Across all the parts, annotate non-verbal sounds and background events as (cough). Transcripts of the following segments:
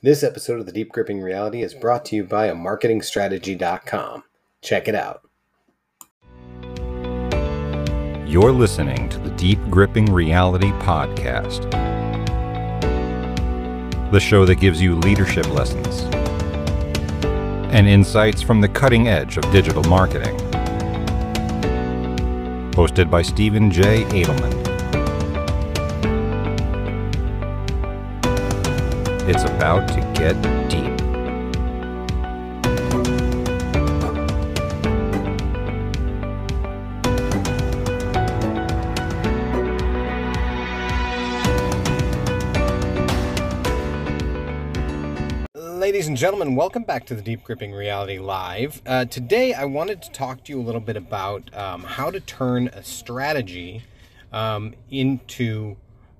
This episode of The Deep Gripping Reality is brought to you by a marketingstrategy.com. Check it out. You're listening to the Deep Gripping Reality Podcast, the show that gives you leadership lessons and insights from the cutting edge of digital marketing. Hosted by Stephen J. Adelman. It's about to get deep. Ladies and gentlemen, welcome back to the Deep Gripping Reality Live. Uh, today, I wanted to talk to you a little bit about um, how to turn a strategy um, into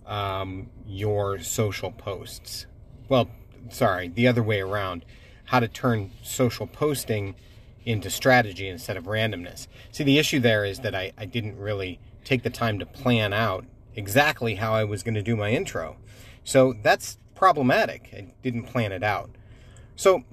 um, your social posts. Well, sorry, the other way around. How to turn social posting into strategy instead of randomness. See, the issue there is that I, I didn't really take the time to plan out exactly how I was going to do my intro. So that's problematic. I didn't plan it out. So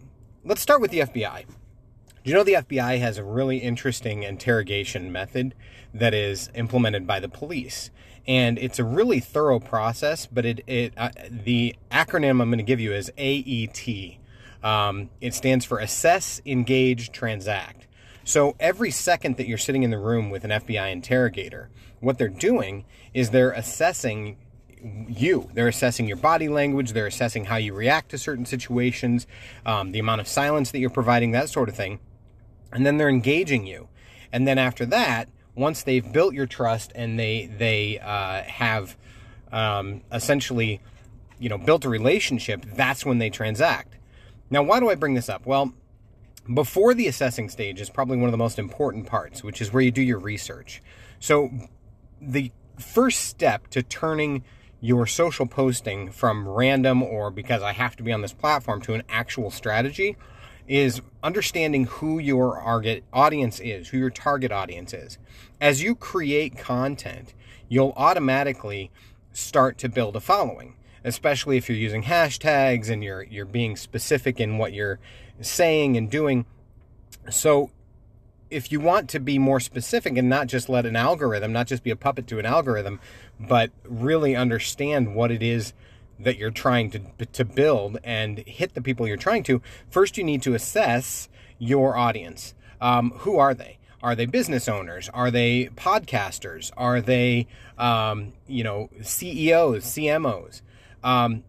let's start with the FBI. Do you know the FBI has a really interesting interrogation method that is implemented by the police? And it's a really thorough process, but it, it uh, the acronym I'm going to give you is AET. Um, it stands for Assess, Engage, Transact. So every second that you're sitting in the room with an FBI interrogator, what they're doing is they're assessing you. They're assessing your body language. They're assessing how you react to certain situations, um, the amount of silence that you're providing, that sort of thing. And then they're engaging you. And then after that, once they've built your trust and they they uh, have um, essentially, you know, built a relationship, that's when they transact. Now, why do I bring this up? Well, before the assessing stage is probably one of the most important parts, which is where you do your research. So, the first step to turning your social posting from random or because I have to be on this platform to an actual strategy is understanding who your audience is, who your target audience is. As you create content, you'll automatically start to build a following, especially if you're using hashtags and you're you're being specific in what you're saying and doing. So if you want to be more specific and not just let an algorithm, not just be a puppet to an algorithm, but really understand what it is that you're trying to to build and hit the people you're trying to, first you need to assess your audience. Um, who are they? Are they business owners? Are they podcasters? Are they, um, you know, CEOs, CMOs? Um,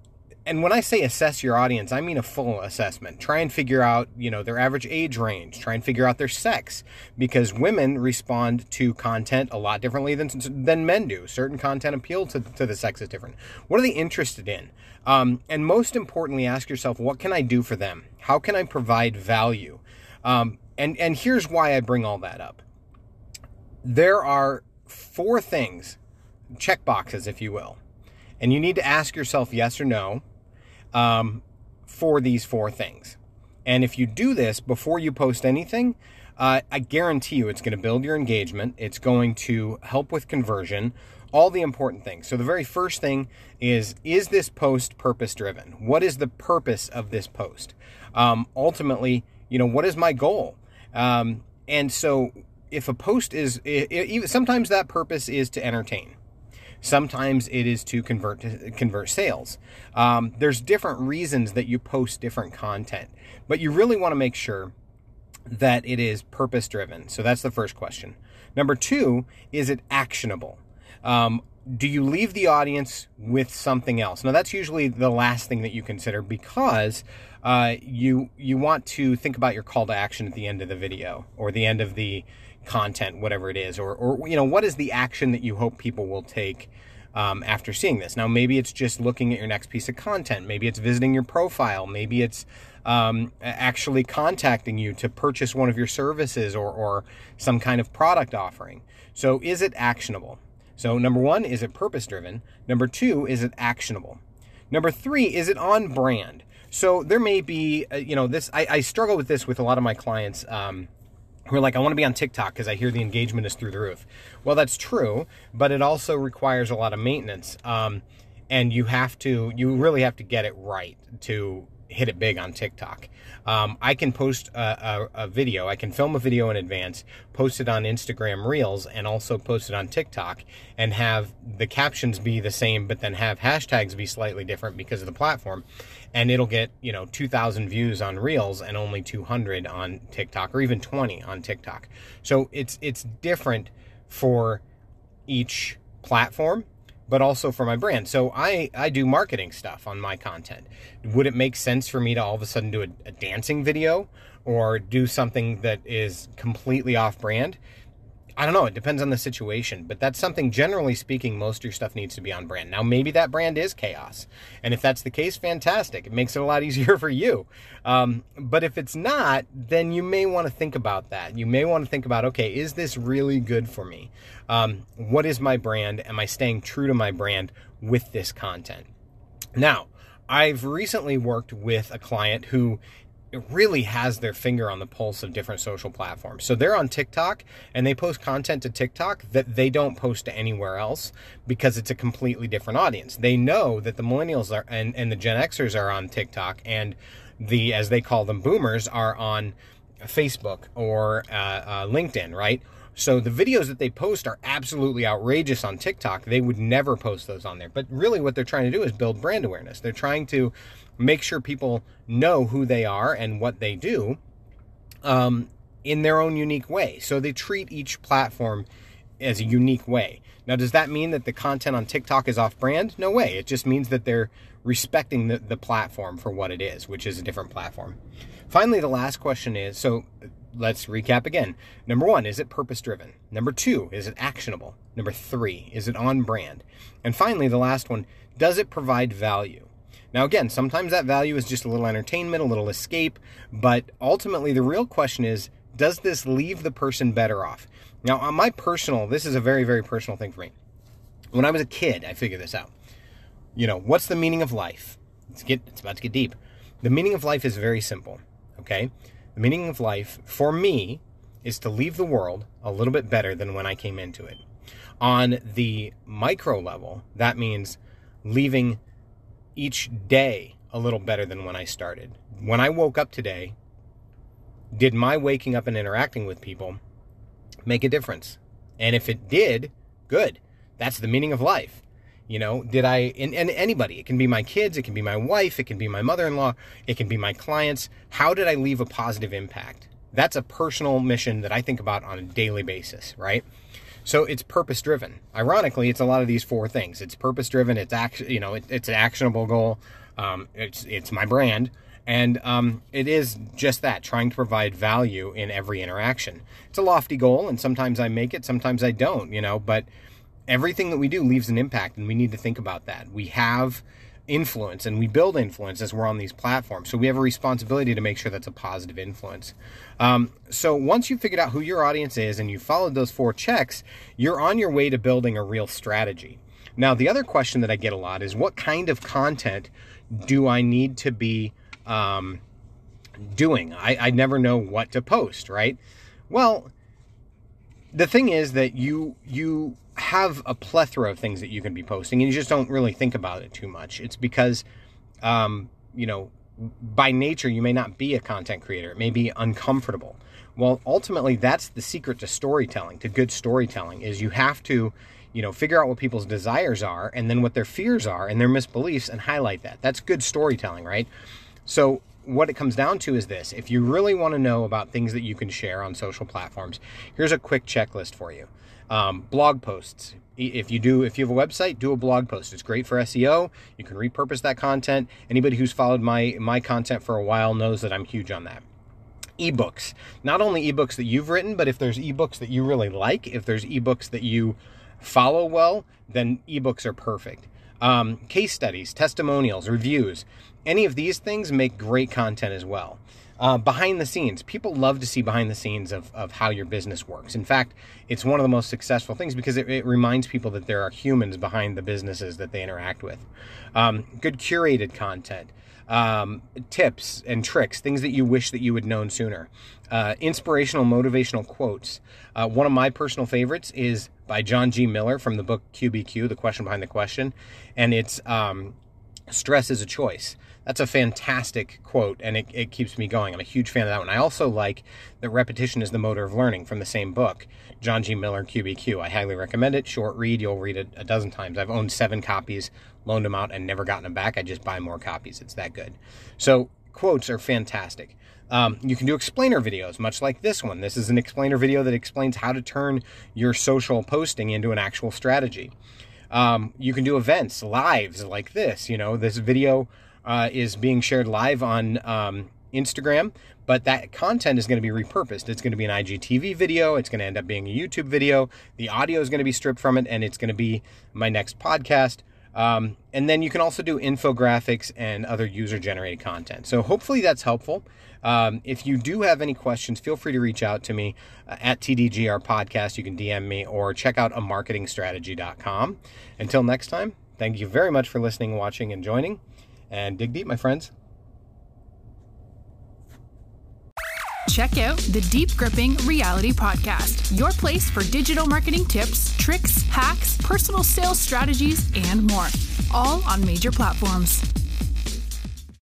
and when I say assess your audience, I mean a full assessment. Try and figure out, you know, their average age range. Try and figure out their sex because women respond to content a lot differently than than men do. Certain content appeal to, to the sex is different. What are they interested in? Um, and most importantly, ask yourself, what can I do for them? How can I provide value? Um, and and here's why I bring all that up. There are four things, check boxes, if you will, and you need to ask yourself yes or no um, for these four things. And if you do this before you post anything, uh, I guarantee you it's going to build your engagement. It's going to help with conversion, all the important things. So, the very first thing is Is this post purpose driven? What is the purpose of this post? Um, ultimately, you know, what is my goal? Um, and so, if a post is, it, it, sometimes that purpose is to entertain. Sometimes it is to convert to convert sales. Um, there's different reasons that you post different content, but you really want to make sure that it is purpose driven. So that's the first question. Number two, is it actionable? Um, do you leave the audience with something else? Now that's usually the last thing that you consider because uh, you you want to think about your call to action at the end of the video or the end of the content, whatever it is, or, or you know, what is the action that you hope people will take um, after seeing this? Now, maybe it's just looking at your next piece of content. Maybe it's visiting your profile. Maybe it's um, actually contacting you to purchase one of your services or, or some kind of product offering. So, is it actionable? So, number one, is it purpose driven? Number two, is it actionable? Number three, is it on brand? So, there may be, uh, you know, this, I, I, struggle with this with a lot of my clients. Um, who are like, I want to be on TikTok because I hear the engagement is through the roof. Well, that's true, but it also requires a lot of maintenance. Um, and you have to, you really have to get it right to hit it big on TikTok. Um, I can post a, a, a, video, I can film a video in advance, post it on Instagram Reels, and also post it on TikTok, and have the captions be the same, but then have hashtags be slightly different because of the platform. And it'll get, you know, 2,000 views on Reels and only 200 on TikTok, or even 20 on TikTok. So it's it's different for each platform but also for my brand. So I, I do marketing stuff on my content. Would it make sense for me to all of a sudden do a, a dancing video or do something that is completely off brand? I don't know. It depends on the situation, but that's something generally speaking, most of your stuff needs to be on brand. Now, maybe that brand is chaos. And if that's the case, fantastic. It makes it a lot (laughs) easier for you. Um, but if it's not, then you may want to think about that. You may want to think about, okay, is this really good for me? Um, what is my brand? Am I staying true to my brand with this content? Now, I've recently worked with a client who really has their finger on the pulse of different social platforms. So they're on TikTok and they post content to TikTok that they don't post to anywhere else because it's a completely different audience. They know that the millennials are and, and the Gen Xers are on TikTok and the as they call them boomers are on Facebook or uh, uh, LinkedIn, right? So the videos that they post are absolutely outrageous on TikTok. They would never post those on there. But really what they're trying to do is build brand awareness. They're trying to make sure people know who they are and what they do um, in their own unique way. So they treat each platform as a unique way. Now, does that mean that the content on TikTok is off brand? No way. It just means that they're respecting the, the platform for what it is, which is a different platform. Finally, the last question is so let's recap again. Number one, is it purpose driven? Number two, is it actionable? Number three, is it on brand? And finally, the last one, does it provide value? Now, again, sometimes that value is just a little entertainment, a little escape, but ultimately the real question is, does this leave the person better off? Now, on my personal, this is a very, very personal thing for me. When I was a kid, I figured this out. You know, what's the meaning of life? It's get it's about to get deep. The meaning of life is very simple, okay? The meaning of life, for me, is to leave the world a little bit better than when I came into it. On the micro level, that means leaving each day a little better than when I started. When I woke up today, did my waking up and interacting with people make a difference? And if it did, good. That's the meaning of life. You know, did I, and, and anybody, it can be my kids, it can be my wife, it can be my mother in law, it can be my clients. How did I leave a positive impact? That's a personal mission that I think about on a daily basis, right? So it's purpose driven. Ironically, it's a lot of these four things. It's purpose driven. It's action. You know, it, it's an actionable goal. Um, it's it's my brand, and um, it is just that, trying to provide value in every interaction. It's a lofty goal, and sometimes I make it, sometimes I don't. You know, but everything that we do leaves an impact and we need to think about that. We have influence and we build influence as we're on these platforms. So we have a responsibility to make sure that's a positive influence. Um, so once you've figured out who your audience is and you followed those four checks, you're on your way to building a real strategy. Now, the other question that I get a lot is what kind of content do I need to be um, doing? I, I never know what to post, right? Well, the thing is that you you have a plethora of things that you can be posting and you just don't really think about it too much. It's because, um, you know, by nature, you may not be a content creator. It may be uncomfortable. Well, ultimately, that's the secret to storytelling, to good storytelling, is you have to, you know, figure out what people's desires are and then what their fears are and their misbeliefs and highlight that. That's good storytelling, right? So what it comes down to is this if you really want to know about things that you can share on social platforms here's a quick checklist for you um, blog posts. If you do if you have a website do a blog post. It's great for seo you can repurpose that content. Anybody who's followed my my content for a while knows that i'm huge on that. Ebooks. Not only ebooks that you've written but if there's ebooks that you really like if there's ebooks that you follow well then ebooks are perfect. Um, case studies testimonials reviews any of these things make great content as well. Uh, behind the scenes, people love to see behind the scenes of, of how your business works. In fact, it's one of the most successful things because it, it reminds people that there are humans behind the businesses that they interact with. Um, good curated content, um, tips and tricks, things that you wish that you had known sooner. Uh, inspirational, motivational quotes. Uh, one of my personal favorites is by John G. Miller from the book QBQ, The Question Behind the Question. And it's um, stress is a choice. That's a fantastic quote, and it, it keeps me going. I'm a huge fan of that one. I also like that repetition is the motor of learning from the same book, John G. Miller, QBQ. I highly recommend it. Short read, you'll read it a dozen times. I've owned seven copies, loaned them out, and never gotten them back. I just buy more copies. It's that good. So, quotes are fantastic. Um, you can do explainer videos, much like this one. This is an explainer video that explains how to turn your social posting into an actual strategy. Um, you can do events, lives like this. You know, this video uh, is being shared live on um, Instagram, but that content is going to be repurposed. It's going to be an IGTV video. It's going to end up being a YouTube video. The audio is going to be stripped from it, and it's going to be my next podcast. Um, and then you can also do infographics and other user generated content. So hopefully that's helpful. Um, if you do have any questions, feel free to reach out to me uh, at TDGR Podcast. You can DM me or check out a marketingstrategy.com. Until next time, thank you very much for listening, watching, and joining. And dig deep, my friends. Check out the Deep Gripping Reality Podcast, your place for digital marketing tips, tricks, hacks, personal sales strategies, and more, all on major platforms.